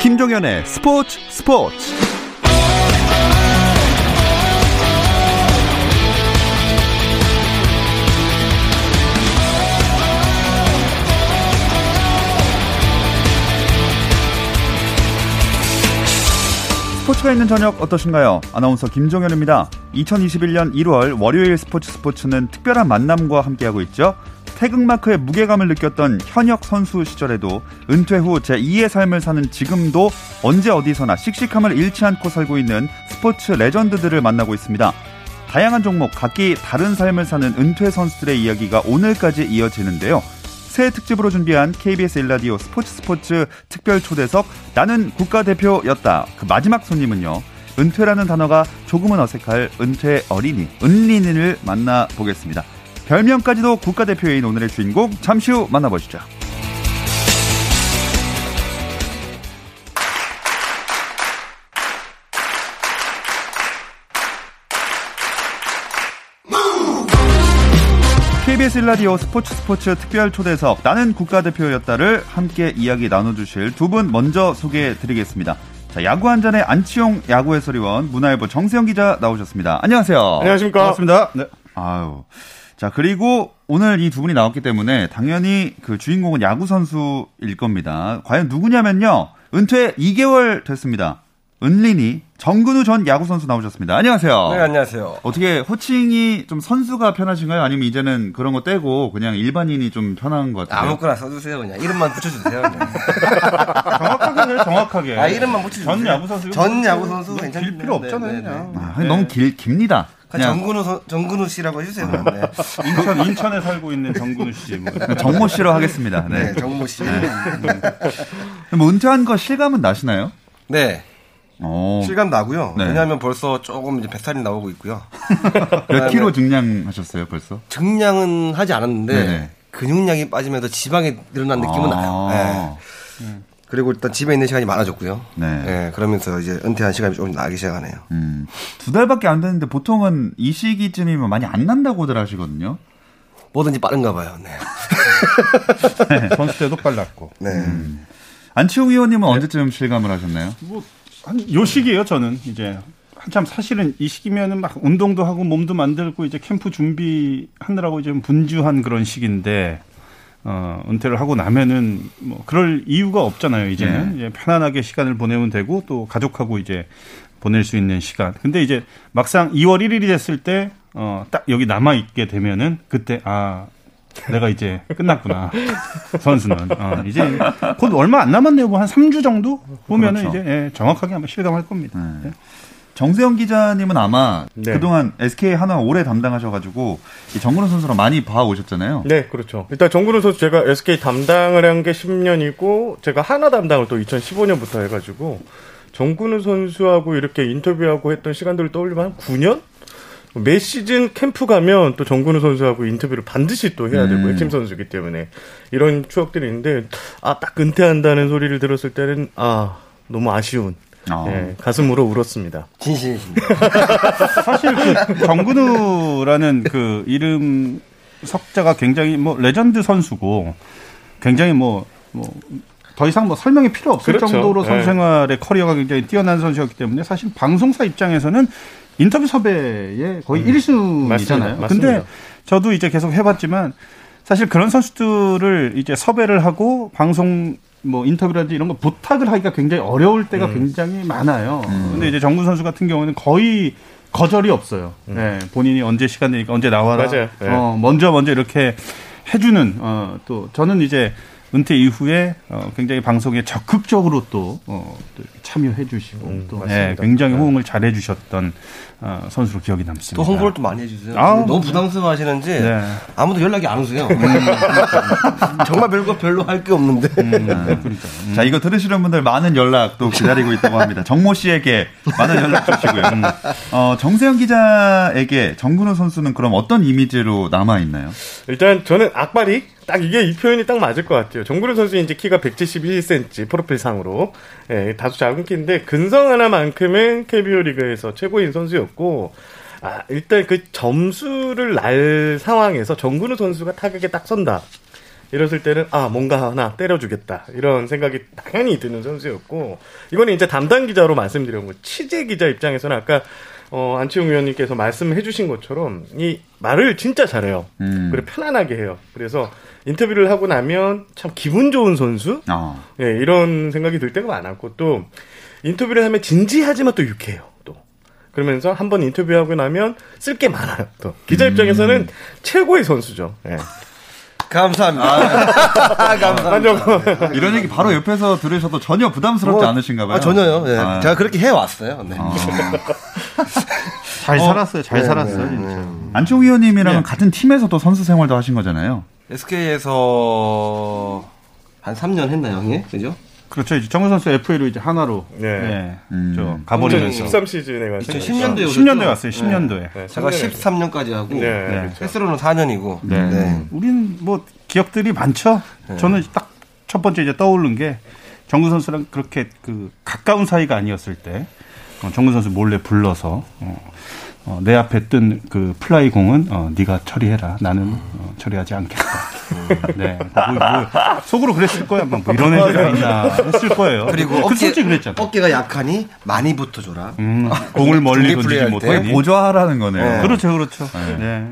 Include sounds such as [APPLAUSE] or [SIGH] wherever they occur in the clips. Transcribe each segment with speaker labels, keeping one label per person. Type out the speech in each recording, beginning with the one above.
Speaker 1: 김종현의 스포츠 스포츠 스포츠가 있는 저녁 어떠신가요? 아나운서 김종현입니다. 2021년 1월 월요일 스포츠 스포츠는 특별한 만남과 함께하고 있죠. 태극마크의 무게감을 느꼈던 현역 선수 시절에도 은퇴 후 제2의 삶을 사는 지금도 언제 어디서나 씩씩함을 잃지 않고 살고 있는 스포츠 레전드들을 만나고 있습니다. 다양한 종목, 각기 다른 삶을 사는 은퇴 선수들의 이야기가 오늘까지 이어지는데요. 새 특집으로 준비한 KBS 일라디오 스포츠 스포츠 특별 초대석 나는 국가대표였다. 그 마지막 손님은요. 은퇴라는 단어가 조금은 어색할 은퇴 어린이, 은린이를 만나보겠습니다. 별명까지도 국가대표인 오늘의 주인공 잠시 후 만나보시죠. KBS 라디오 스포츠 스포츠 특별 초대석 나는 국가대표였다를 함께 이야기 나눠주실 두 분 먼저 소개해드리겠습니다. 자, 야구 한 잔의 안치용 야구 해설위원 문화일보 정세영 기자 나오셨습니다. 안녕하세요.
Speaker 2: 안녕하십니까.
Speaker 3: 반갑습니다.
Speaker 2: 네.
Speaker 1: 아유. 자, 그리고 오늘 이 두 분이 나왔기 때문에 당연히 그 주인공은 야구 선수일 겁니다. 과연 누구냐면요. 은퇴 2개월 됐습니다. 은린이 정근우 전 야구 선수 나오셨습니다. 안녕하세요.
Speaker 3: 네, 안녕하세요.
Speaker 1: 어떻게 호칭이 좀 선수가 편하신가요? 아니면 이제는 그런 거 떼고 그냥 일반인이 좀 편한 것 같아요?
Speaker 3: 아무거나 써주세요, 그냥. 이름만 붙여주세요. 그냥. [LAUGHS]
Speaker 2: 정확하게 해요, 정확하게.
Speaker 3: 아, 이름만 붙여주세요.
Speaker 2: 전 야구 선수.
Speaker 3: 전 야구 선수
Speaker 2: 이거
Speaker 3: 괜찮네.
Speaker 2: 길 필요 없잖아요,
Speaker 3: 네, 네. 네.
Speaker 1: 아, 너무 길, 깁니다.
Speaker 3: 그냥
Speaker 1: 그냥
Speaker 3: 정근우, 선- 정근우 씨라고 해주세요. 그냥. 네.
Speaker 2: 인천, 인천에 살고 있는 정근우 씨. 뭐. [LAUGHS]
Speaker 1: 정모 씨로 하겠습니다.
Speaker 3: 네,
Speaker 1: 네.
Speaker 3: 정모 씨.
Speaker 1: 뭐 은퇴한 거 실감은 나시나요?
Speaker 3: 네.
Speaker 1: 어,
Speaker 3: 실감 나고요.
Speaker 1: 네.
Speaker 3: 왜냐하면 벌써 조금 이제 뱃살이 나오고 있고요. [LAUGHS]
Speaker 1: 몇 킬로 증량하셨어요, 벌써?
Speaker 3: 증량은 하지 않았는데
Speaker 1: 네네.
Speaker 3: 근육량이 빠지면서 지방이 늘어난 느낌은
Speaker 1: 아.
Speaker 3: 나요. 네. 그리고 일단 집에 있는 시간이 많아졌고요.
Speaker 1: 네.
Speaker 3: 네, 그러면서 이제 은퇴한 시간이 조금 나기 시작하네요.
Speaker 1: 음, 두 달밖에 안 됐는데 보통은 이 시기쯤이면 많이 안 난다고들 하시거든요.
Speaker 3: 뭐든지 빠른가 봐요. 네. [LAUGHS]
Speaker 2: 선수 때도 빨랐고.
Speaker 3: 네.
Speaker 1: 안치홍 의원님은 언제쯤 실감을 하셨나요?
Speaker 2: 뭐, 한, 요 시기에요, 저는. 이제. 한참 사실은 이 시기면은 막 운동도 하고 몸도 만들고 이제 캠프 준비하느라고 좀 분주한 그런 시기인데, 어, 은퇴를 하고 나면은 뭐 그럴 이유가 없잖아요, 이제는. 이제 편안하게 시간을 보내면 되고 또 가족하고 이제 보낼 수 있는 시간. 근데 이제 막상 2월 1일이 됐을 때, 어, 딱 여기 남아 있게 되면은 그때, 아, 내가 이제 끝났구나. [LAUGHS] 선수는. 어, 이제 곧 얼마 안 남았네요. 뭐 한 3주 정도 보면은
Speaker 1: 그렇죠.
Speaker 2: 이제 예, 정확하게 아마 실감할 겁니다.
Speaker 1: 네.
Speaker 2: 예.
Speaker 1: 정세영 기자님은 아마
Speaker 4: 네.
Speaker 1: 그동안 SK 하나 오래 담당하셔가지고 이 정근우 선수랑 많이 봐오셨잖아요.
Speaker 4: 네, 그렇죠. 일단 정근우 선수 제가 SK 담당을 한 게 10년이고 제가 하나 담당을 또 2015년부터 해가지고 정근우 선수하고 이렇게 인터뷰하고 했던 시간들을 떠올리면 한 9년? 매 시즌 캠프 가면 또 정근우 선수하고 인터뷰를 반드시 또 해야 되고
Speaker 1: 음.
Speaker 4: 핵심 선수이기 때문에 이런 추억들이 있는데 아 딱 은퇴한다는 소리를 들었을 때는 아 너무 아쉬운
Speaker 1: 아.
Speaker 4: 예, 가슴으로 울었습니다.
Speaker 3: 진심이십니다. [LAUGHS]
Speaker 2: 사실 그 정근우라는 그 이름 석자가 굉장히 뭐 레전드 선수고 굉장히 뭐뭐더 이상 뭐 설명이 필요 없을
Speaker 4: 그렇죠.
Speaker 2: 정도로 선수
Speaker 4: 네.
Speaker 2: 생활의 커리어가 굉장히 뛰어난 선수였기 때문에 사실 방송사 입장에서는 인터뷰 섭외의 거의 1순위잖아요.
Speaker 4: 음. 맞습니다.
Speaker 2: 근데
Speaker 4: 맞습니다.
Speaker 2: 저도 이제 계속 해봤지만 사실 그런 선수들을 이제 섭외를 하고 방송 뭐 인터뷰라든지 이런 거 부탁을 하기가 굉장히 어려울 때가
Speaker 4: 음.
Speaker 2: 굉장히 많아요. 근데 이제 정군 선수 같은 경우는 거의 거절이 없어요. 네, 본인이 언제 시간 되니까 언제 나와라.
Speaker 4: 음. 맞아요. 네.
Speaker 2: 어, 먼저 먼저 이렇게 해주는 어, 또 저는 이제 은퇴 이후에 어, 굉장히 방송에 적극적으로 또, 어, 또 참여해 주시고
Speaker 4: 음,
Speaker 2: 또. 예, 굉장히
Speaker 4: 네.
Speaker 2: 호응을 잘 해 주셨던 어, 선수로 기억이 남습니다.
Speaker 3: 또 홍보를 또 많이 해주세요.
Speaker 2: 아우,
Speaker 3: 너무 부담스러워 하시는지
Speaker 2: 네.
Speaker 3: 아무도 연락이 안 오세요. [LAUGHS] 정말 별거 별로 할 게 없는데.
Speaker 2: 그러니까.
Speaker 1: 자, 이거 들으시는 분들 많은 연락 또 기다리고 있다고 합니다. 정모 씨에게 많은 연락 주시고요.
Speaker 2: 음.
Speaker 1: 어, 정세영 기자에게 정근우 선수는 그럼 어떤 이미지로 남아있나요?
Speaker 4: 일단 저는 악발이 딱 이게 이 표현이 딱 맞을 것 같아요. 정구름 선수 이제 키가 171cm 프로필 상으로 예, 다소 작은 키인데 근성 하나만큼은 KBO 리그에서 최고인 선수였고 아 일단 그 점수를 날 상황에서 정근우 선수가 타격에 딱 선다. 이랬을 때는 아 뭔가 하나 때려주겠다 이런 생각이 당연히 드는 선수였고 이거는 이제 담당 기자로 말씀드린 거 취재 기자 입장에서는 아까 어, 안치홍 위원님께서 말씀해 주신 것처럼 이 말을 진짜 잘해요.
Speaker 1: 음.
Speaker 4: 그리고 편안하게 해요. 그래서 인터뷰를 하고 나면 참 기분 좋은 선수?
Speaker 1: 아.
Speaker 4: 예, 이런 생각이 들 때가 많았고 또 인터뷰를 하면 진지하지만 또 유쾌해요. 또 그러면서 한 번 인터뷰하고 나면 쓸 게 많아요. 또 기자 입장에서는 최고의 선수죠. 예.
Speaker 3: 감사합니다. [LAUGHS] 감사합니다.
Speaker 1: 이런 얘기 바로 옆에서 들으셔도 전혀 부담스럽지
Speaker 3: 뭐,
Speaker 1: 않으신가 봐요.
Speaker 3: 아, 전혀요. 예.
Speaker 1: 아.
Speaker 3: 제가 그렇게 해왔어요. 네. [LAUGHS]
Speaker 2: 잘 살았어요. 잘
Speaker 3: 네,
Speaker 2: 살았어요,
Speaker 3: 네,
Speaker 2: 진짜.
Speaker 3: 네.
Speaker 1: 안치홍 위원님이랑
Speaker 2: 네.
Speaker 1: 같은 팀에서도 선수 생활도 하신 거잖아요.
Speaker 3: SK에서 한 3년 했나요, 형이? 그죠?
Speaker 2: 그렇죠. 이제 정우 선수 FA로 이제 하나로
Speaker 4: 네.
Speaker 2: 예,
Speaker 1: 음.
Speaker 2: 저 가버리면서
Speaker 4: 13 시즌에 가서
Speaker 3: 2010년도에
Speaker 2: 10년도에 왔어요. 10년도에.
Speaker 4: 네,
Speaker 3: 제가
Speaker 4: 10년에
Speaker 3: 13년까지 하고
Speaker 4: 네,
Speaker 2: 네.
Speaker 4: 그렇죠.
Speaker 3: 횟수로는 4년이고.
Speaker 2: 네.
Speaker 3: 네.
Speaker 2: 우린 뭐 기억들이 많죠. 저는 딱 첫 번째 이제 떠오른 게 정구 선수랑 그렇게 그 가까운 사이가 아니었을 때 어, 정근우 선수 몰래 불러서 어, 어, 내 앞에 뜬 그 플라이 공은 어, 네가 처리해라. 나는 어, 처리하지 않겠다. 네, 뭐, 뭐, 속으로 그랬을 거야. 뭐 이런 애가 있나 했을 거예요.
Speaker 3: 그리고
Speaker 2: 그
Speaker 3: 어깨,
Speaker 2: 솔직히 그랬잖아.
Speaker 3: 어깨가 약하니 많이 붙어줘라.
Speaker 2: 음, 공을 멀리 던지지 못하니.
Speaker 1: 보조하라는 거네요.
Speaker 3: 네.
Speaker 2: 그렇죠, 그렇죠. 네.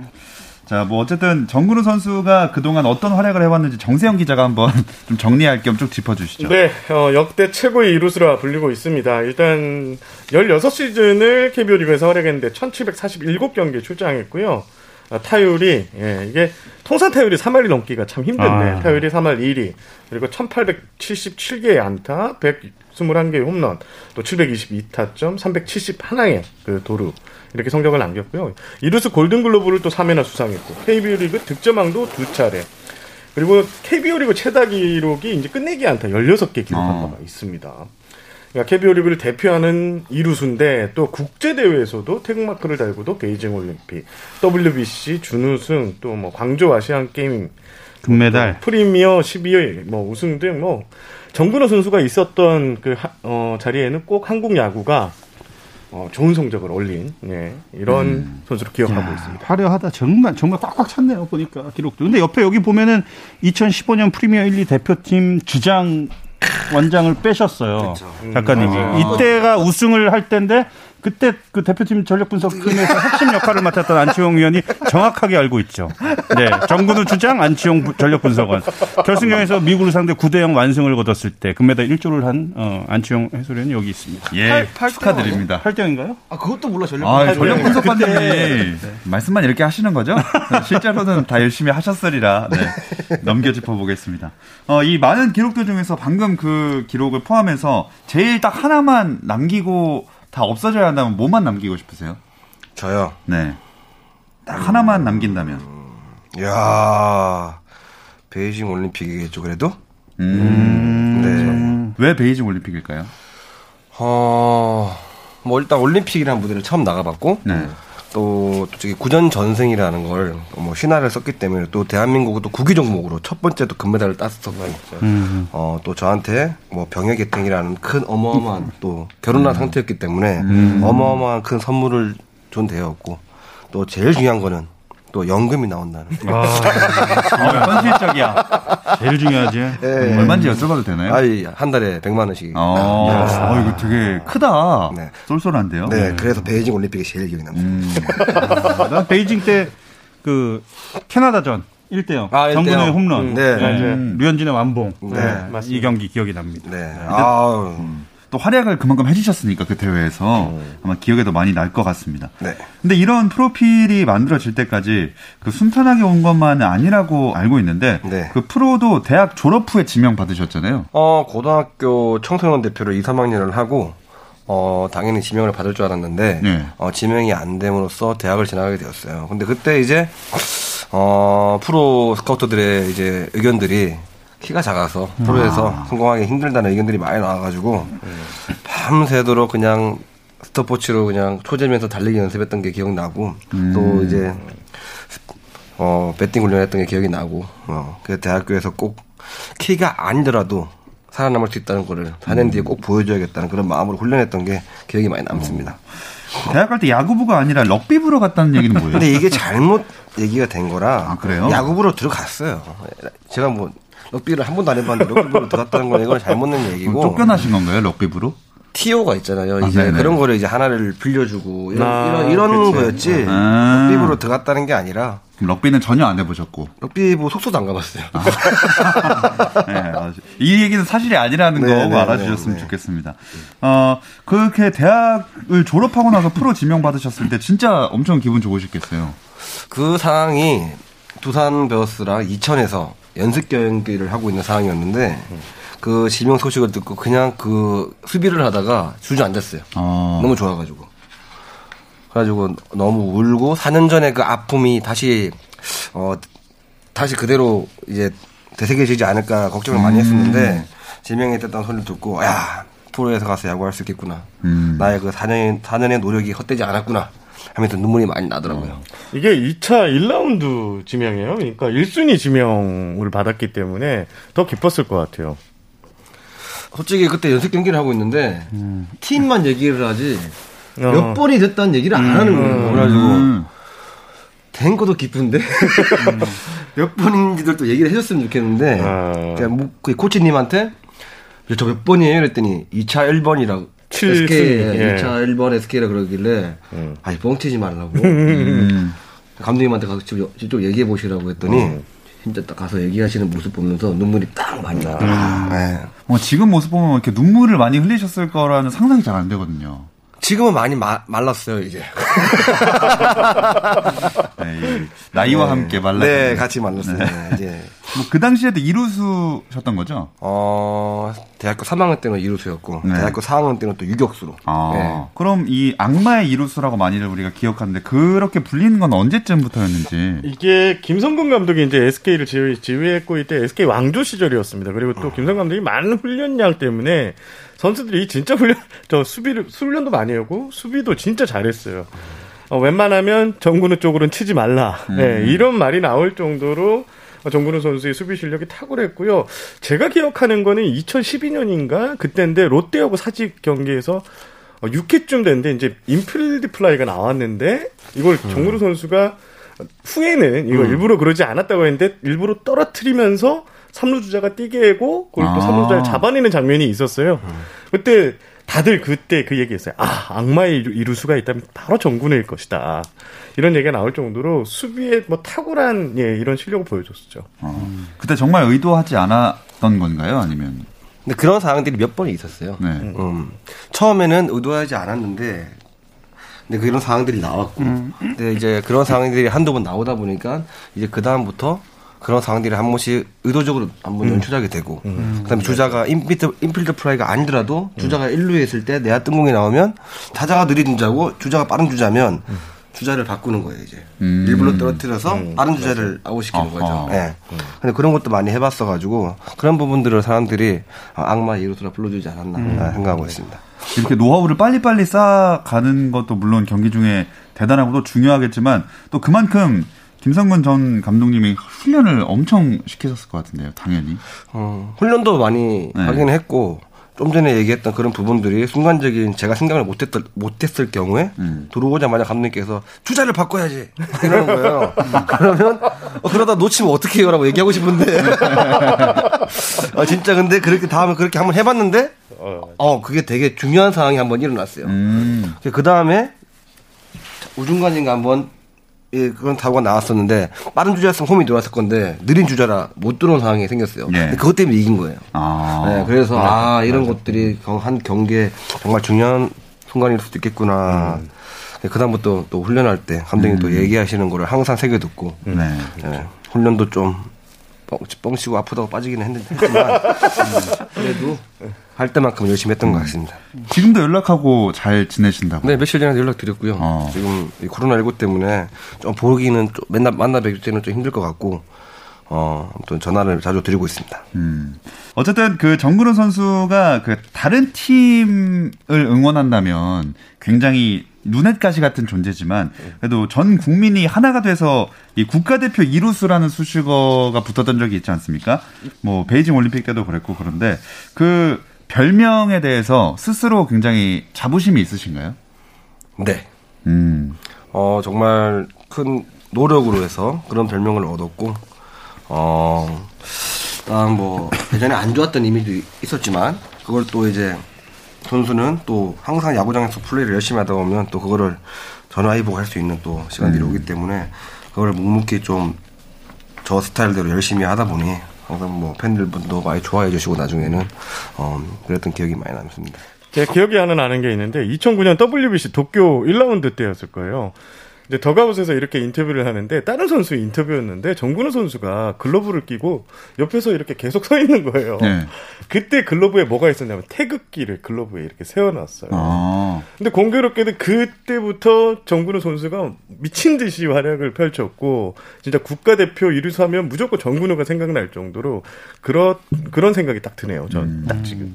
Speaker 1: 자, 뭐 어쨌든 정근우 선수가 그동안 어떤 활약을 해왔는지 정세영 기자가 한번 [LAUGHS] 좀 정리할 겸 쭉 짚어주시죠.
Speaker 4: 네, 어, 역대 최고의 이루수라 불리고 있습니다. 일단 16시즌을 KBO 리그에서 활약했는데 1747경기에 출장했고요. 아, 타율이 예, 이게 통산 타율이 3할이 넘기가 참 힘든데
Speaker 2: 아.
Speaker 4: 타율이 3할 1위 그리고 1877개의 안타 121개의 홈런 또 722타점 371의 그 도루 이렇게 성적을 남겼고요. 이루스 골든글로브를 또 3회나 수상했고 KBO 리그 득점왕도 두 차례 그리고 KBO 리그 최다 기록이 이제 끝내기 안타 16개 기록한
Speaker 1: 어.
Speaker 4: 바가 있습니다. 그러니까 KBO 리그를 대표하는 이루수인데 또 국제 대회에서도 태극마크를 달고도 베이징 올림픽, WBC 준우승, 또 뭐 광주 아시안 게임
Speaker 2: 금메달.
Speaker 4: 프리미어 12회 뭐 우승 등뭐 정근호 선수가 있었던 그 하- 어, 자리에는 꼭 한국 야구가 어, 좋은 성적을 올린 예, 이런 선수로 기억하고 있습니다.
Speaker 2: 화려하다. 정말 정말 꽉꽉 찼네요. 보니까 기록도. 근데 옆에 여기 보면은 2015년 프리미어 1, 2 대표팀 주장 원장을 빼셨어요. 작가님이. 이때가 우승을 할 때인데 그때 그 대표팀 전력 분석팀에서 핵심 역할을 맡았던 안치홍 위원이 정확하게 알고 있죠. 네. 정근우 주장, 안치홍 부- 전력 분석원. 결승전에서 미국을 상대 9대 0 완승을 거뒀을 때 금메달 1조를 한 어, 안치홍 해설위원이 여기 있습니다.
Speaker 1: 예,
Speaker 3: 팔- 팔
Speaker 1: 축하드립니다.
Speaker 2: 8등인가요?
Speaker 3: 아, 그것도 몰라, 전력.
Speaker 1: 아,
Speaker 3: 아,
Speaker 1: 전력 분석관님이 말씀만 이렇게 하시는 거죠? 실제로는 다 열심히 하셨으리라 네, 넘겨 짚어 보겠습니다. 어, 이 많은 기록들 중에서 방금 그 기록을 포함해서 제일 딱 하나만 남기고 다 없어져야 한다면 뭐만 남기고 싶으세요?
Speaker 3: 저요.
Speaker 1: 네. 딱 하나만 남긴다면.
Speaker 3: 이야, 베이징 올림픽이겠죠, 그래도?
Speaker 1: 음.
Speaker 3: 네.
Speaker 1: 왜 베이징 올림픽일까요?
Speaker 3: 어, 뭐 일단 올림픽이라는 무대를 처음 나가봤고,
Speaker 1: 네.
Speaker 3: 또, 또 저기 구전 전승이라는 걸 뭐 신화를 썼기 때문에 또 대한민국은 또 국위 종목으로 첫 번째 또 금메달을 땄었고, 어, 또 저한테 뭐 병역계통이라는 큰 어마어마한 또 결혼한 상태였기 때문에 어마어마한 큰 선물을 준 대였고, 또 제일 중요한 거는 또 연금이 나온다는.
Speaker 1: 어, 현실적이야.
Speaker 2: 제일 중요하지.
Speaker 1: 얼마인지 여쭤봐도 되나요?
Speaker 3: 아이, 한 달에 100만 원씩.
Speaker 1: 어, 어, 이거 되게 크다.
Speaker 3: 네.
Speaker 1: 쏠쏠한데요?
Speaker 3: 네, 그래서 베이징 올림픽이 제일 기억이 납니다.
Speaker 1: 음.
Speaker 2: 난 베이징 때 그 캐나다전 1대0
Speaker 3: 아, 1대0.
Speaker 2: 정근우의 홈런
Speaker 3: 네.
Speaker 2: 네. 류현진의 완봉
Speaker 3: 네,
Speaker 2: 이 경기 기억이 납니다.
Speaker 3: 네. 아우.
Speaker 1: 또 활약을 그만큼 해주셨으니까 그 대회에서 아마 기억에도 많이 날 것 같습니다.
Speaker 3: 네.
Speaker 1: 근데 이런 프로필이 만들어질 때까지 그 순탄하게 온 것만은 아니라고 알고 있는데
Speaker 3: 네.
Speaker 1: 그 프로도 대학 졸업 후에 지명 받으셨잖아요.
Speaker 3: 어, 고등학교 청소년 대표로 2, 3학년을 하고, 어, 당연히 지명을 받을 줄 알았는데,
Speaker 1: 네.
Speaker 3: 어, 지명이 안 됨으로써 대학을 진학하게 되었어요. 근데 그때 이제, 어, 프로 스카우터들의 이제 의견들이 키가 작아서 프로에서 성공하기 힘들다는 의견들이 많이 나와가지고, 밤새도록 그냥 스톱워치로 그냥 초재면서 달리기 연습했던 게 기억나고, 또 이제, 어, 배팅 훈련했던 게 기억이 나고, 어, 그 대학교에서 꼭 키가 아니더라도 살아남을 수 있다는 거를 4년 뒤에 꼭 보여줘야겠다는 그런 마음으로 훈련했던 게 기억이 많이 남습니다.
Speaker 1: 대학 갈 때 야구부가 아니라 럭비부로 갔다는 얘기는 뭐예요?
Speaker 3: 근데 이게 잘못 얘기가 된 거라
Speaker 1: 아, 그래요?
Speaker 3: 야구부로 들어갔어요. 제가 뭐 럭비를 한 번도 안 해봤는데 럭비부로 들어갔다는 건 이건 잘못 낸 얘기고
Speaker 1: 쫓겨나신 건가요, 럭비부로?
Speaker 3: 티오가 있잖아요.
Speaker 1: 아,
Speaker 3: 이제
Speaker 1: 네네.
Speaker 3: 그런 거를 이제 하나를 빌려주고 이런
Speaker 4: 아,
Speaker 3: 이런, 이런. 거였지
Speaker 1: 아.
Speaker 3: 럭비부로 들어갔다는 게 아니라
Speaker 1: 그럼 럭비는 전혀 안 해보셨고.
Speaker 3: 럭비부 속소도 안 가봤어요. [LAUGHS]
Speaker 1: 네, 아주- 이 얘기는 사실이 아니라는
Speaker 3: 네,
Speaker 1: 거
Speaker 3: 네,
Speaker 1: 알아주셨으면
Speaker 3: 네, 네.
Speaker 1: 좋겠습니다. 어, 그렇게 대학을 졸업하고 나서 프로 지명 받으셨을 때 진짜 엄청 기분 좋으셨겠어요.
Speaker 3: 그 상황이 두산 베어스랑 이천에서 연습 경기를 하고 있는 상황이었는데 그 지명 소식을 듣고 그냥 그 수비를 하다가 주저앉았어요.
Speaker 1: 어.
Speaker 3: 너무 좋아가지고. 그래가지고 너무 울고 4년 전에 그 아픔이 다시 어 다시 그대로 이제 되새겨지지 않을까 걱정을 많이 했었는데 지명이 됐다는 소리를 듣고 야 프로에서 가서 야구할 수 있겠구나.
Speaker 1: 음.
Speaker 3: 나의 그 4년 4년의 노력이 헛되지 않았구나. 하면서 눈물이 많이 나더라고요.
Speaker 4: 이게 2차 1라운드 지명이에요. 그러니까 1순위 지명을 받았기 때문에 더 기뻤을 것 같아요.
Speaker 3: 솔직히 그때 연습 경기를 하고 있는데 팀만 얘기를 하지 몇
Speaker 4: 어.
Speaker 3: 번이 됐다는 얘기를 안 하는 거예요. 그래가지고
Speaker 1: 음.
Speaker 3: 된 것도 기쁜데 [LAUGHS] 몇 번인지도 또 얘기를 해줬으면 좋겠는데
Speaker 4: 아.
Speaker 3: 그냥 뭐, 그 코치님한테 저 몇 번이에요? 그랬더니 2차 1번이라고
Speaker 4: 칠
Speaker 3: SK
Speaker 4: 순위, 예.
Speaker 3: 2차 1번 SK라 그러길래
Speaker 4: 음.
Speaker 3: 아니 뻥치지 말라고
Speaker 1: 음.
Speaker 3: 감독님한테 가서 직접, 직접 얘기해 보시라고 했더니
Speaker 4: 음.
Speaker 3: 진짜 딱 가서 얘기하시는 모습 보면서 눈물이 딱 많이 나더라고요. 네.
Speaker 1: 어, 지금 모습 보면 이렇게 눈물을 많이 흘리셨을 거라는 상상이 잘 안 되거든요.
Speaker 3: 지금은 많이 마- 말랐어요 이제. [LAUGHS]
Speaker 1: 네, 이 나이와 함께 말라.
Speaker 3: 네, 같이 만났어요. 네, 이제
Speaker 1: 뭐 그 당시에도 이루수셨던 거죠?
Speaker 3: 어 대학교 3학년 때는 이루수였고
Speaker 1: 네.
Speaker 3: 대학교 4학년 때는 또 유격수로.
Speaker 1: 아,
Speaker 3: 네.
Speaker 1: 그럼 이 악마의 이루수라고 많이들 우리가 기억하는데 그렇게 불리는 건 언제쯤부터였는지.
Speaker 4: 이게 김성근 감독이 이제 SK를 지휘, 지휘했고 이때 SK 왕조 시절이었습니다. 그리고 또 김성근 감독이 많은 훈련량 때문에 선수들이 진짜 훈련, 저 수비를, 훈련도 많이 하고 수비도 진짜 잘했어요. 어, 웬만하면 정근우 쪽으로는 치지 말라. 네, 이런 말이 나올 정도로 어, 정근우 선수의 수비 실력이 탁월했고요. 제가 기억하는 거는 2012년인가 그때인데 롯데하고 사직 경기에서 어, 6회쯤 됐는데 이제 인필드 플라이가 나왔는데 이걸 정근우 선수가 후에는 이거 일부러 그러지 않았다고 했는데 일부러 떨어뜨리면서 삼루 주자가 뛰게 하고 그걸 또
Speaker 1: 아.
Speaker 4: 삼루 주자를 잡아내는 장면이 있었어요. 그때 다들 그때 그 얘기했어요. 아 악마의 이루- 이루수가 있다면 바로 정근우일 것이다. 이런 얘기가 나올 정도로 수비에 뭐 탁월한 예 이런 실력을 보여줬었죠.
Speaker 1: 어, 그때 정말 의도하지 않았던 건가요? 아니면?
Speaker 3: 근데 그런 상황들이 몇 번이 있었어요.
Speaker 1: 네.
Speaker 3: 음, 처음에는 의도하지 않았는데, 근데 그런 상황들이 나왔고, 근데 이제 그런 상황들이 한두 번 나오다 보니까, 이제 그 다음부터 그런 상황들이 한 번씩 의도적으로 한번 연출하게 되고, 그 다음에 주자가 인필드, 인필드 플라이가 아니더라도 주자가 1루에 있을 때 내야 뜬공이 나오면 타자가 느린 주자고 주자가 빠른 주자면 주자를 바꾸는 거예요, 이제.
Speaker 1: 음.
Speaker 3: 일부러 떨어뜨려서 빠른 주자를 아웃시키는. 거죠. 예. 근데 그런 것도 많이 해봤어가지고 그런 부분들을 사람들이 아, 악마의 이루스라 불러주지 않았나 아, 생각하고 있습니다.
Speaker 1: 이렇게 노하우를 빨리빨리 쌓아가는 것도 물론 경기 중에 대단하고 또 중요하겠지만 또 그만큼 김성근 전 감독님이 훈련을 엄청 시키셨을 것 같은데요, 당연히.
Speaker 3: 어, 훈련도 많이
Speaker 1: 네.
Speaker 3: 하긴 했고 좀 전에 얘기했던 그런 부분들이 순간적인 제가 생각을 못했던 못했을 경우에
Speaker 1: 음.
Speaker 3: 들어오자마자 감독님께서 주자를 바꿔야지 이러는 거예요. [LAUGHS] 그러면 어, 그러다 놓치면 어떻게 해요라고 얘기하고 싶은데 [LAUGHS] 아, 진짜 근데 그렇게 다음에 그렇게 한번 해봤는데 어 그게 되게 중요한 상황이 한번 일어났어요.
Speaker 1: 음.
Speaker 3: 그 다음에 우중간인가 한번 예, 그런 타구가 나왔었는데 빠른 주자였으면 홈이 들어왔을 건데 느린 주자라 못 들어온 상황이 생겼어요.
Speaker 1: 예.
Speaker 3: 그것 때문에 이긴 거예요.
Speaker 1: 아.
Speaker 3: 네, 그래서 아 이런 것들이 경- 한 경기에 정말 중요한 순간일 수도 있겠구나. 네, 그다음부터 또 훈련할 때 감독님 또 얘기하시는 거를 항상 새겨 듣고
Speaker 1: 네.
Speaker 3: 네, 훈련도 좀 뻥, 뻥치고 아프다고 빠지기는 했는데 음, 그래도 할 때만큼 열심히 했던 것 같습니다.
Speaker 1: 지금도 연락하고 잘 지내신다고.
Speaker 3: 네, 며칠 전에 연락 드렸고요.
Speaker 1: 어.
Speaker 3: 지금 이 코로나19 때문에 좀 보기는 좀 맨날 만나 뵙을 때는 좀 힘들 것 같고, 어, 아무튼 전화를 자주 드리고 있습니다.
Speaker 1: 음. 어쨌든 그 정근우 선수가 그 다른 팀을 응원한다면 굉장히 눈엣가시 같은 존재지만 그래도 전 국민이 하나가 돼서 이 국가대표 이루수라는 수식어가 붙었던 적이 있지 않습니까? 뭐 베이징 올림픽 때도 그랬고 그런데 그 별명에 대해서 스스로 굉장히 자부심이 있으신가요?
Speaker 3: 네.
Speaker 1: 음.
Speaker 3: 어, 정말 큰 노력으로 해서 그런 별명을 얻었고, 어, 일단 뭐, 예전에 안 좋았던 이미지도 있었지만, 그걸 또 이제, 선수는 또 항상 야구장에서 플레이를 열심히 하다 보면 또 그거를 전화위복할 수 있는 또 시간들이 오기 때문에, 그걸 묵묵히 좀 저 스타일대로 열심히 하다 보니, 항상 뭐 팬들분도 많이 좋아해 주시고 나중에는, 어, 그랬던 기억이 많이 남습니다.
Speaker 4: 제가 기억이 하나 나는 게 있는데 2009년 WBC 도쿄 1라운드 때였을 거예요. 이제 더가웃에서 이렇게 인터뷰를 하는데 다른 선수 인터뷰였는데 정근우 선수가 글러브를 끼고 옆에서 이렇게 계속 서 있는 거예요.
Speaker 1: 네.
Speaker 4: 그때 글러브에 뭐가 있었냐면 태극기를 글러브에 이렇게 세워놨어요.
Speaker 1: 아.
Speaker 4: 근데 공교롭게도 그때부터 정근우 선수가 미친 듯이 활약을 펼쳤고 진짜 국가대표 이루수 하면 무조건 정근우가 생각날 정도로 그런 그런 생각이 딱 드네요. 전딱 지금.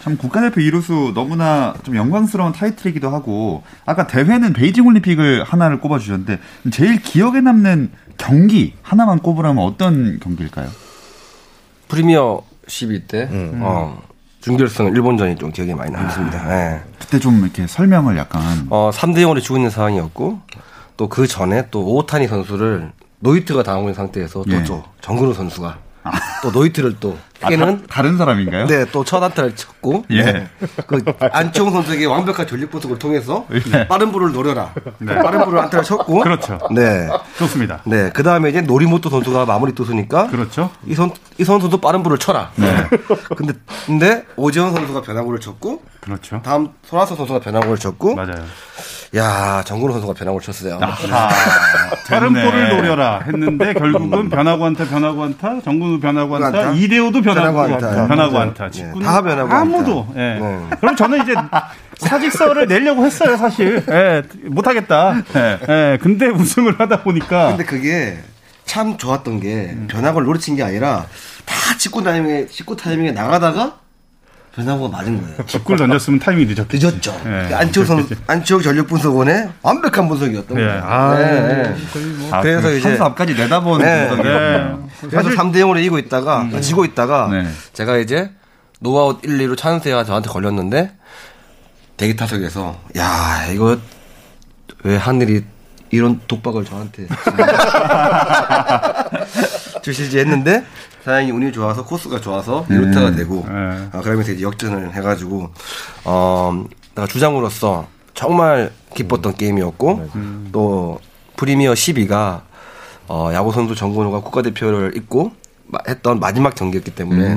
Speaker 1: 참 국가대표 이루수 너무나 좀 영광스러운 타이틀이기도 하고 아까 대회는 베이징 올림픽을 하나를 꼽 아주셨는데 제일 기억에 남는 경기 하나만 꼽으라면 어떤 경기일까요?
Speaker 3: 프리미어 12 때, 어, 준결승 일본전이 좀 기억에 많이 남습니다. 예.
Speaker 1: 그때 좀 이렇게 설명을 약간
Speaker 3: 어, 3대 0으로 지고 있는 상황이었고, 또 그 전에 또 오타니 선수를 노히트가 당하고 있는 상태에서
Speaker 1: 예.
Speaker 3: 또저 정근우 선수가 또 노히트를 또
Speaker 1: 아,
Speaker 3: 깨는
Speaker 1: 다, 른 사람인가요?
Speaker 3: 네, 또 첫 안타를 쳤고,
Speaker 1: 예.
Speaker 3: 그 안치홍 선수에게 완벽한 전력 분석을 통해서
Speaker 1: 예.
Speaker 3: 빠른 볼을 노려라. 빠른 볼을 안타를 쳤고,
Speaker 2: 그렇죠.
Speaker 3: 네,
Speaker 2: 좋습니다.
Speaker 3: 네, 그 다음에 이제 노리모토 선수가 마무리 투수니까,
Speaker 2: 그렇죠.
Speaker 3: 이 선, 이 선수도 빠른 볼을 쳐라.
Speaker 1: 네. [LAUGHS]
Speaker 3: 근데, 근데 오재원 선수가 변화구를 쳤고,
Speaker 2: 그렇죠.
Speaker 3: 다음 손아섭 선수가 변화구를 쳤고,
Speaker 2: 맞아요.
Speaker 3: 야 정근우 선수가 변화구를 쳤어요.
Speaker 1: 아,
Speaker 2: 빠른
Speaker 1: 됐네.
Speaker 2: 볼을 노려라 했는데 [LAUGHS] 결국은 변화구 안타, 변화구 안타, 정근우 변화구 안타,
Speaker 3: 안타,
Speaker 2: 이대호도 변화구
Speaker 3: 변화구
Speaker 2: 안타. 변화구. 안타.
Speaker 3: 네,
Speaker 2: 직구는
Speaker 3: 다 변화구
Speaker 2: 아무도. 예.
Speaker 3: 네.
Speaker 2: 그럼 저는 이제 사직서를 내려고 했어요, 사실. 예, 못하겠다. 예, 근데 우승을 하다 보니까
Speaker 3: 근데 그게 참 좋았던 게 변화구를 노리친 게 아니라 다 직구 타이밍에 직구 타이밍에 나가다가 변화구가 맞은 거예요.
Speaker 2: 직구를 던졌으면 타이밍이 늦었겠지.
Speaker 3: 늦었죠.
Speaker 2: 예.
Speaker 3: 안치홍 선 안치홍 전력 분석원의 완벽한 분석이었던
Speaker 2: 예.
Speaker 3: 거예요.
Speaker 2: 아,
Speaker 3: 네, 네.
Speaker 2: 거의 뭐.
Speaker 1: 아,
Speaker 3: 그래서
Speaker 1: 그
Speaker 3: 이제-
Speaker 1: 선수 앞까지 내다보는
Speaker 3: 네. 그래서 3대 0으로 이기고 있다가 지고 있다가
Speaker 1: 네.
Speaker 3: 제가 이제 노아웃 1, 2루 찬스가 저한테 걸렸는데 대기 타석에서 야 이거 왜 하늘이 이런 독박을 저한테 [LAUGHS] 주실지 했는데 다행히 운이 좋아서 코스가 좋아서 2루타가 되고
Speaker 2: 네.
Speaker 3: 아, 그러면서 이제 역전을 해가지고 어 내가 주장으로서 정말 기뻤던 게임이었고 또 프리미어 12가 어, 야구 선수 정근호가 국가대표를 잇고 마- 했던 마지막 경기였기 때문에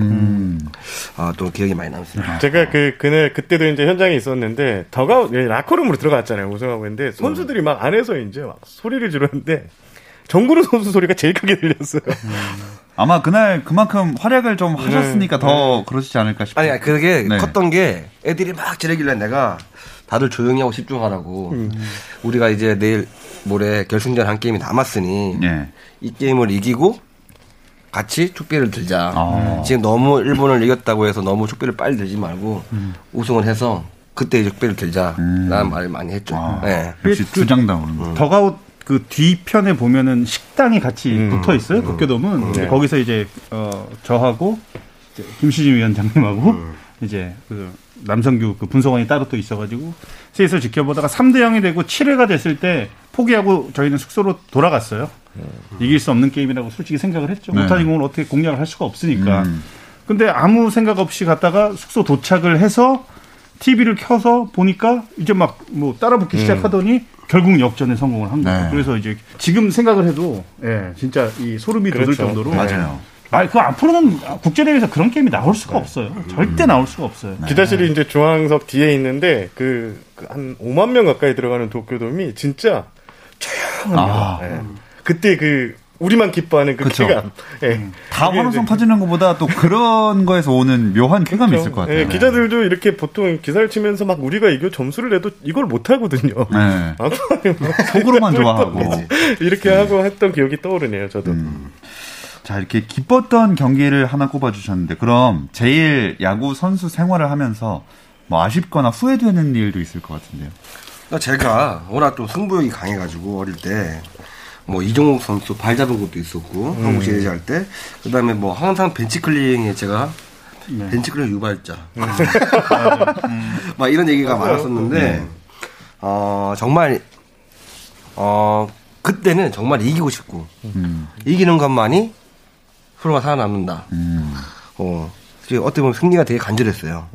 Speaker 3: 아, 또 기억이 많이 남습니다.
Speaker 4: 제가 그 그날 그때도 이제 현장에 있었는데 더가 라커룸으로 들어갔잖아요 우승하고 했는데 선수들이 막 안에서 이제 막 소리를 지르는데 정근우 선수 소리가 제일 크게 들렸어요.
Speaker 1: 아마 그날 그만큼 활약을 좀 하셨으니까 더 그러시지 않을까 싶어요.
Speaker 3: 아니 그게
Speaker 1: 네.
Speaker 3: 컸던 게 애들이 막 지르길래 내가 다들 조용히 하고 집중하라고 우리가 이제 내일 모레 결승전 한 게임이 남았으니
Speaker 1: 예.
Speaker 3: 이 게임을 이기고 같이 축배를 들자.
Speaker 1: 아.
Speaker 3: 지금 너무 일본을 이겼다고 해서 너무 축배를 빨리 들지 말고
Speaker 1: 음.
Speaker 3: 우승을 해서 그때 축배를 들자라는 말을 많이 했죠.
Speaker 1: 아.
Speaker 3: 네.
Speaker 1: 역시
Speaker 2: 그-
Speaker 1: 주장다운 거.
Speaker 2: 더가웃 그 뒤편에 보면은 식당이 같이
Speaker 4: 음.
Speaker 2: 붙어 있어요. 도쿄돔은
Speaker 4: 네.
Speaker 2: 거기서 이제 어 저하고 이제 김시진 위원장님하고 이제 그 남성규 그 분석원이 따로 또 있어가지고 셋이서 지켜보다가 3대 0이 되고 7회가 됐을 때 포기하고 저희는 숙소로 돌아갔어요. 이길 수 없는 게임이라고 솔직히 생각을 했죠.
Speaker 1: 네.
Speaker 2: 못하는 공을 어떻게 공략을 할 수가 없으니까.
Speaker 1: 음.
Speaker 2: 근데 아무 생각 없이 갔다가 숙소 도착을 해서 TV를 켜서 보니까 이제 막 뭐 따라 붙기 시작하더니 결국 역전에 성공을 한 거예요.
Speaker 1: 네.
Speaker 2: 그래서 이제 지금 생각을 해도 예, 진짜 이 소름이 돋을
Speaker 4: 그렇죠.
Speaker 2: 정도로
Speaker 1: 맞아요.
Speaker 2: 아, 그 앞으로는 국제대회에서 그런 게임이 나올 수가 없어요. 절대 나올 수가 없어요.
Speaker 4: 기자실이 이제 중앙석 뒤에 있는데 그한 5만 명 가까이 들어가는 도쿄돔이 진짜 조용합니다.
Speaker 1: 아.
Speaker 4: 예. 그때 그 우리만 기뻐하는 그
Speaker 1: 그쵸.
Speaker 4: 쾌감. 예.
Speaker 1: 다
Speaker 4: 그게
Speaker 1: 환호성
Speaker 4: 이제
Speaker 1: 터지는 것보다 또 그런 [LAUGHS] 거에서 오는 묘한 쾌감이 있을 것 같아요.
Speaker 4: 예, 기자들도 이렇게 보통 기사를 치면서 막 우리가 이거 점수를 내도 이걸 못 하거든요.
Speaker 1: 네.
Speaker 4: 아, [LAUGHS]
Speaker 1: 속으로만 좋아하고. [LAUGHS]
Speaker 4: 이렇게 하고 했던 기억이 떠오르네요, 저도.
Speaker 1: 음. 자, 이렇게 기뻤던 경기를 하나 꼽아주셨는데, 그럼 제일 야구 선수 생활을 하면서 뭐 아쉽거나 후회되는 일도 있을 것 같은데요.
Speaker 3: 그러니까 제가 워낙 좀 승부욕이 강해가지고 어릴 때. 뭐 이종욱 선수 발 잡은 것도 있었고
Speaker 2: 음.
Speaker 3: 한국 시리즈 할 때 그다음에 뭐 항상 벤치 클리어링에 제가
Speaker 2: 네.
Speaker 3: 벤치 클리어링 유발자 [LAUGHS] 막 이런 얘기가 많았었는데
Speaker 2: 네.
Speaker 3: 어 정말 어 그때는 정말 이기고 싶고
Speaker 1: 음.
Speaker 3: 이기는 것만이 프로가 살아남는다.
Speaker 1: 음.
Speaker 3: 어, 어떻게 보면 승리가 되게 간절했어요.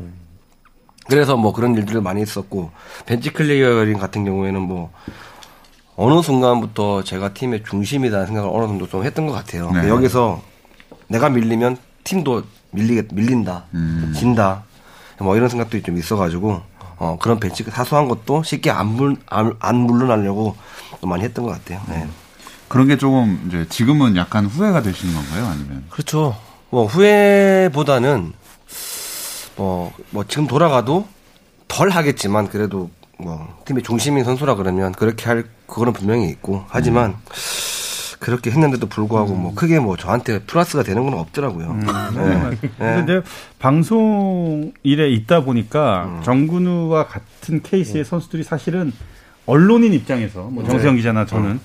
Speaker 3: 그래서 뭐 그런 일들을 많이 했었고, 벤치 클리어링 같은 경우에는 뭐, 어느 순간부터 제가 팀의 중심이라는 생각을 어느 정도 좀 했던 것 같아요.
Speaker 1: 네.
Speaker 3: 여기서 내가 밀리면 팀도 밀리겠, 밀린다.
Speaker 1: 음.
Speaker 3: 진다. 뭐 이런 생각도 좀 있어가지고, 어, 그런 벤치, 사소한 것도 쉽게 안, 물, 안, 안 물러나려고 또 많이 했던 것 같아요. 네.
Speaker 1: 그런 게 조금 이제 지금은 약간 후회가 되시는 건가요? 아니면
Speaker 3: 그렇죠. 뭐 후회보다는 뭐, 뭐 지금 돌아가도 덜 하겠지만 그래도 뭐 팀의 중심인 선수라 그러면 그렇게 할 그거는 분명히 있고. 하지만 그렇게 했는데도 불구하고 뭐 크게 뭐 저한테 플러스가 되는 건 없더라고요. 네.
Speaker 2: 근데 방송 일에 있다 보니까 정근우와 같은 케이스의 선수들이 사실은 언론인 입장에서 뭐 정세영 기자나 저는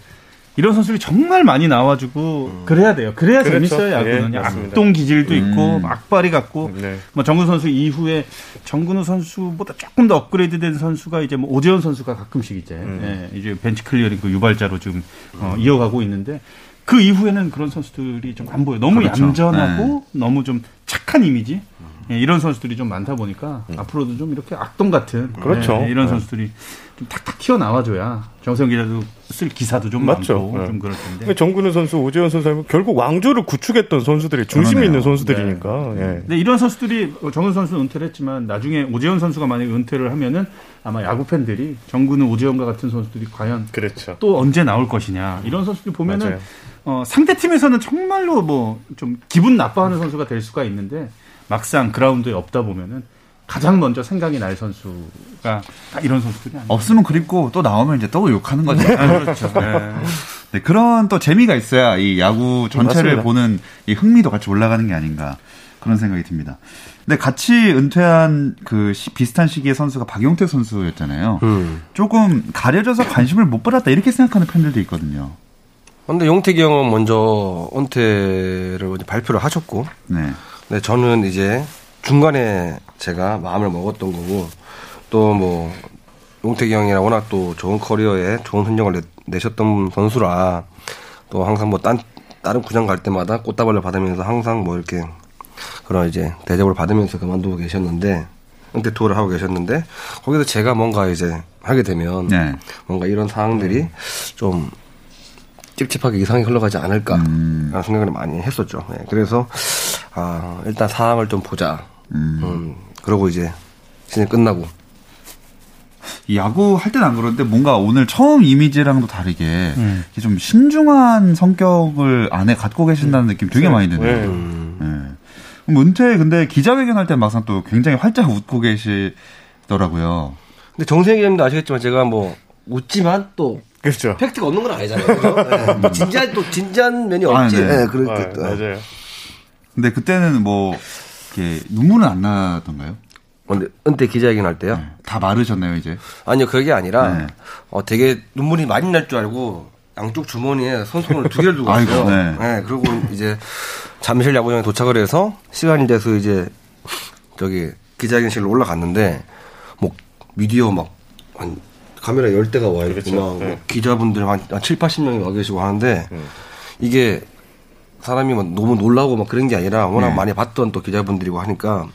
Speaker 2: 이런 선수들이 정말 많이 나와주고 그래야 돼요. 그래야
Speaker 4: 그렇죠.
Speaker 2: 재밌어요 야구는.
Speaker 4: 예.
Speaker 2: 악동 기질도 있고
Speaker 1: 음.
Speaker 2: 악바리 같고
Speaker 4: 네.
Speaker 2: 뭐 정근우 선수 이후에 정근우 선수보다 조금 더 업그레이드된 선수가 이제 뭐 오재원 선수가 가끔씩 이제 예, 이제 벤치 클리어링 그 유발자로 지금 어, 이어가고 있는데 그 이후에는 그런 선수들이 좀 안 보여. 요 너무
Speaker 1: 그렇죠.
Speaker 2: 얌전하고 너무 좀 착한 이미지. 예, 이런 선수들이 좀 많다 보니까 앞으로도 좀 이렇게 악동 같은
Speaker 4: 그렇죠.
Speaker 2: 예, 이런
Speaker 4: 네.
Speaker 2: 선수들이 좀 탁탁 튀어나와줘야 정성 기자도 쓸 기사도 좀
Speaker 4: 맞죠.
Speaker 2: 많고
Speaker 4: 네.
Speaker 2: 좀 그럴 텐데
Speaker 4: 정근우 선수, 오재현 선수 하면 결국 왕조를 구축했던 선수들이 중심
Speaker 1: 그러네요.
Speaker 4: 있는 선수들이니까. 예.
Speaker 2: 근데 이런 선수들이 정근 선수는 은퇴를 했지만 나중에 오재현 선수가 만약에 은퇴를 하면은 아마 야구 팬들이 정근우 오재현과 같은 선수들이 과연
Speaker 4: 그렇죠.
Speaker 2: 또 언제 나올 것이냐 이런 선수들 보면은
Speaker 4: 맞아요.
Speaker 2: 어, 상대 팀에서는 정말로 뭐 좀 기분 나빠하는 선수가 될 수가 있는데 막상 그라운드에 없다 보면은 가장 먼저 생각이 날 선수가 다 이런 선수들이 아니에요.
Speaker 1: 없으면 그립고 또 나오면 이제 또 욕하는 거죠.
Speaker 2: 아, 그렇죠. 네.
Speaker 1: 네, 그런 또 재미가 있어야 이 야구 전체를
Speaker 4: 맞습니다.
Speaker 1: 보는 이 흥미도 같이 올라가는 게 아닌가 그런 생각이 듭니다. 근데 같이 은퇴한 그 시- 비슷한 시기의 선수가 박용택 선수였잖아요.
Speaker 3: 음.
Speaker 1: 조금 가려져서 관심을 못 받았다 이렇게 생각하는 팬들도 있거든요.
Speaker 3: 근데 용택이 형은 먼저 은퇴를 이제 발표를 하셨고,
Speaker 1: 네.
Speaker 3: 네, 저는 이제 중간에 제가 마음을 먹었던 거고, 또 뭐, 용택이 형이랑 워낙 또 좋은 커리어에 좋은 흔적을 내, 셨던 선수라, 또 항상 뭐 딴, 다른 구장 갈 때마다 꽃다발을 받으면서 항상 뭐 이렇게 그런 이제 대접을 받으면서 그만두고 계셨는데, 은퇴 투어를 하고 계셨는데, 거기서 제가 뭔가 이제 하게 되면,
Speaker 1: 네.
Speaker 3: 뭔가 이런 상황들이 좀 찝찝하게 이상하게 흘러가지 않을까라는
Speaker 1: 음.
Speaker 3: 생각을 많이 했었죠. 네, 그래서 아 일단 상황을 좀 보자. 음. 그러고 이제 시즌 끝나고
Speaker 1: 이 야구 할 때는 안 그러는데 뭔가 오늘 처음 이미지랑도 다르게
Speaker 2: 음.
Speaker 1: 좀 신중한 성격을 안에 갖고 계신다는 느낌 되게 많이 드네요.
Speaker 4: 네.
Speaker 3: 음,
Speaker 1: 네. 그럼 은퇴 근데 기자회견 할 때 막상 또 굉장히 활짝 웃고 계시더라고요.
Speaker 3: 근데 정세기 형도 아시겠지만 제가 뭐 웃지만 또
Speaker 4: 그렇죠.
Speaker 3: 팩트가 없는 건 아니잖아요. 그죠? 네. [LAUGHS] 진지한 또 진지한 면이
Speaker 1: 아,
Speaker 3: 없지.
Speaker 1: 네.
Speaker 3: 네,
Speaker 4: 아,
Speaker 3: 그렇게 또.
Speaker 4: 맞아요.
Speaker 1: 근데 그때는 뭐 이렇게 눈물은 안 나던가요?
Speaker 3: 근데 은퇴 기자회견 할 때요.
Speaker 1: 네. 다 마르셨나요 이제?
Speaker 3: 아니요, 그게 아니라
Speaker 1: 네.
Speaker 3: 어 되게 눈물이 많이 날 줄 알고 양쪽 주머니에 손톱을 두 개를 두고 [LAUGHS]
Speaker 1: 아이고,
Speaker 3: 왔어요.
Speaker 1: 네.
Speaker 3: 그리고 이제 잠실 야구장에 도착을 해서 시간이 돼서 이제 저기 기자회견실로 올라갔는데 뭐 미디어 막 한 카메라 열 대가 와 있고
Speaker 4: 그렇죠.
Speaker 3: 막
Speaker 4: 네.
Speaker 3: 뭐 기자분들 한, 한 7, 80명이 와 계시고 하는데 이게 사람이 막 너무 놀라고 막 그런 게 아니라 워낙
Speaker 1: 네.
Speaker 3: 많이 봤던 또 기자분들이고 하니까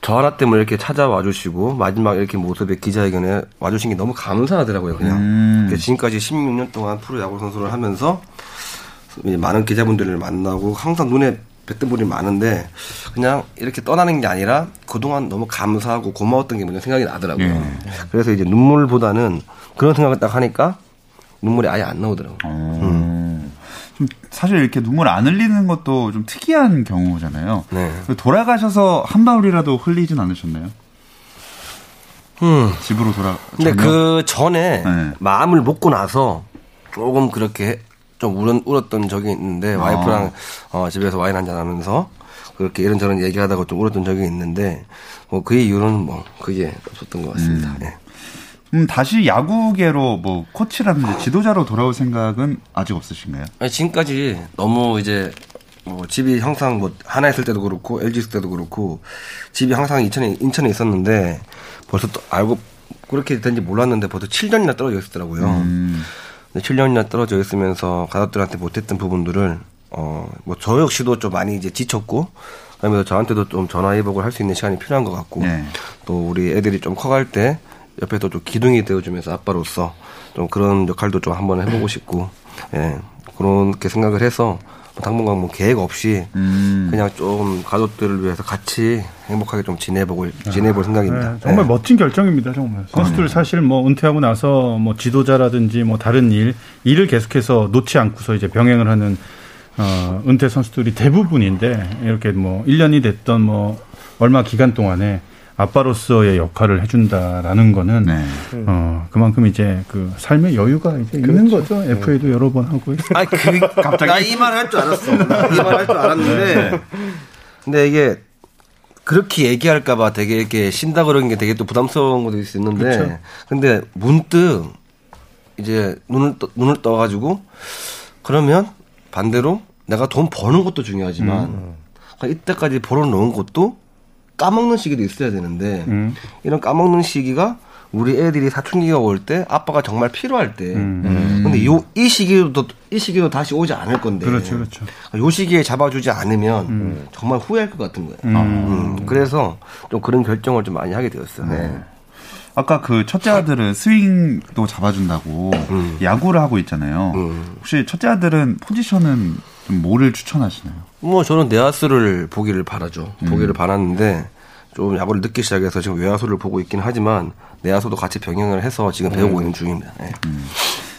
Speaker 3: 저 하나 때문에 이렇게 찾아와 주시고 마지막 이렇게 모습에 기자회견에 와 주신 게 너무 감사하더라고요 그냥
Speaker 1: 음.
Speaker 3: 지금까지 16년 동안 프로 야구 선수를 하면서 많은 기자분들을 만나고 항상 눈에 뵀던 분이 많은데 그냥 이렇게 떠나는 게 아니라 그동안 너무 감사하고 고마웠던 게 먼저 생각이 나더라고요
Speaker 1: 예.
Speaker 3: 그래서 이제 눈물보다는 그런 생각을 딱 하니까 눈물이 아예 안 나오더라고요
Speaker 1: 어. 좀 사실 이렇게 눈물 안 흘리는 것도 좀 특이한 경우잖아요.
Speaker 3: 네.
Speaker 1: 돌아가셔서 한 방울이라도 흘리진 않으셨나요?
Speaker 3: 음.
Speaker 1: 집으로 돌아.
Speaker 3: 근데
Speaker 1: 전혀?
Speaker 3: 그 전에
Speaker 1: 네.
Speaker 3: 마음을 먹고 나서 조금 그렇게 좀 울었, 울었던 적이 있는데
Speaker 1: 아.
Speaker 3: 와이프랑 어, 집에서 와인 한잔 하면서 그렇게 이런저런 얘기하다가 좀 울었던 적이 있는데 뭐 그 이유는 뭐 그게 없었던 것 같습니다.
Speaker 1: 음.
Speaker 3: 예.
Speaker 1: 음, 다시 야구계로 뭐 코치라든지 지도자로 돌아올 생각은 아직 없으신가요?
Speaker 3: 아니, 지금까지 너무 이제 뭐 집이 항상 뭐 하나 있을 때도 그렇고 LG 있을 때도 그렇고 집이 항상 인천에 인천에 있었는데 벌써 또 알고 그렇게 된지 몰랐는데 벌써 7년이나 떨어져 있었더라고요.
Speaker 1: 음.
Speaker 3: 근데 7년이나 떨어져 있으면서 가족들한테 못했던 부분들을 어 뭐 저 역시도 좀 많이 이제 지쳤고 그다음에 저한테도 좀 전화 회복을 할 수 있는 시간이 필요한 것 같고
Speaker 1: 네.
Speaker 3: 또 우리 애들이 좀 커갈 때 옆에서 좀 기둥이 되어주면서 아빠로서 좀 그런 역할도 좀 한번 해보고 싶고 예 그렇게 생각을 해서 뭐 당분간 뭐 계획 없이
Speaker 1: 음.
Speaker 3: 그냥 좀 가족들을 위해서 같이 행복하게 좀 지내보고 지내볼 생각입니다.
Speaker 2: 네, 정말
Speaker 3: 예.
Speaker 2: 멋진 결정입니다, 정말. 선수들 사실 뭐 은퇴하고 나서 뭐 지도자라든지 뭐 다른 일, 일을 계속해서 놓지 않고서 이제 병행을 하는 어, 은퇴 선수들이 대부분인데 이렇게 뭐 1년이 됐던 뭐 얼마 기간 동안에 아빠로서의 역할을 해준다라는 거는
Speaker 1: 네.
Speaker 2: 어, 그만큼 이제 그 삶의 여유가 이제 있는 거죠. FA도 여러 번 하고. [LAUGHS]
Speaker 3: 아, 그, 갑자기. 나이말 할 줄 알았어. 이 말 할 줄 알았는데. 근데 이게, 그렇게 얘기할까봐 되게 이렇게 신다 그런 게 되게 또 부담스러운 것도 있을 수 있는데.
Speaker 2: 그쵸.
Speaker 3: 근데 문득, 이제 눈을, 떠, 눈을 떠가지고, 그러면 반대로 내가 돈 버는 것도 중요하지만, 그러니까 이때까지 벌어놓은 것도 까먹는 시기도 있어야 되는데,
Speaker 2: 음.
Speaker 3: 이런 까먹는 시기가 우리 애들이 사춘기가 올 때 아빠가 정말 필요할 때.
Speaker 2: 음.
Speaker 3: 근데 요 이 시기도 이 시기도 다시 오지 않을 건데.
Speaker 2: 그렇죠, 그렇죠.
Speaker 3: 요 시기에 잡아주지 않으면 정말 후회할 것 같은 거예요.
Speaker 2: 음.
Speaker 3: 음, 그래서 좀 그런 결정을 좀 많이 하게 되었어요. 네.
Speaker 1: 아까 그 첫째 아들은 스윙도 잡아준다고 야구를 하고 있잖아요.
Speaker 3: 음.
Speaker 1: 혹시 첫째 아들은 포지션은 좀 뭐를 추천하시나요?
Speaker 3: 뭐 저는 내야수를 보기를 바라죠. 보기를 바랐는데 좀 야구를 늦게 시작해서 지금 외야수를 보고 있긴 하지만 내야수도 같이 병행을 해서 지금 배우고 있는 중입니다. 네.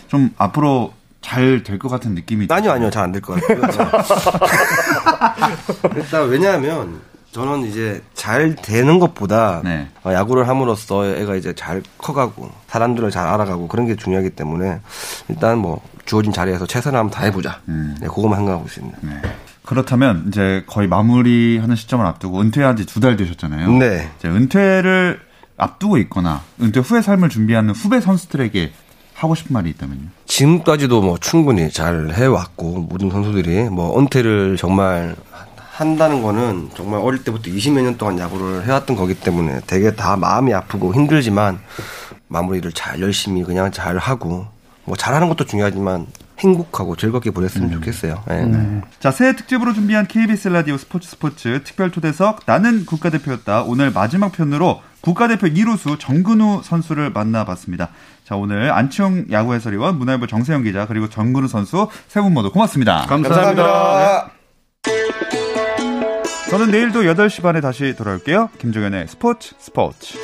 Speaker 1: 좀 앞으로 잘 될 것 같은 느낌이
Speaker 3: 아니요, 아니요. 잘 안 될 것 같아요. [LAUGHS] 일단, 왜냐하면, 저는 이제 잘 되는 것보다,
Speaker 1: 네.
Speaker 3: 어, 야구를 함으로써 애가 이제 잘 커가고, 사람들을 잘 알아가고, 그런 게 중요하기 때문에, 일단 뭐, 주어진 자리에서 최선을 한번 다해보자. 네, 그것만 생각하고 있습니다.
Speaker 1: 네. 그렇다면 이제 거의 마무리하는 시점을 앞두고 은퇴한 지 두 달 되셨잖아요.
Speaker 3: 네.
Speaker 1: 이제 은퇴를 앞두고 있거나 은퇴 후의 삶을 준비하는 후배 선수들에게 하고 싶은 말이 있다면요.
Speaker 3: 지금까지도 뭐 충분히 잘 해왔고, 모든 선수들이 뭐, 은퇴를 정말 한다는 거는 정말 어릴 때부터 20몇 년 동안 야구를 해왔던 거기 때문에 되게 다 마음이 아프고 힘들지만 마무리를 잘 열심히 그냥 잘 하고 뭐 잘하는 것도 중요하지만 행복하고 즐겁게 보냈으면 좋겠어요. 예.
Speaker 1: 자, 새해 특집으로 준비한 KBS 라디오 스포츠 스포츠 특별 초대석 나는 국가대표였다. 오늘 마지막 편으로 국가대표 1호수 정근우 선수를 만나봤습니다. 자, 오늘 안치홍 야구 해설위원, 문화일보 정세영 기자, 그리고 정근우 선수 세 분 모두 고맙습니다.
Speaker 2: 감사합니다.
Speaker 1: 저는 내일도 8시 반에 다시 돌아올게요. 김종현의 스포츠 스포츠.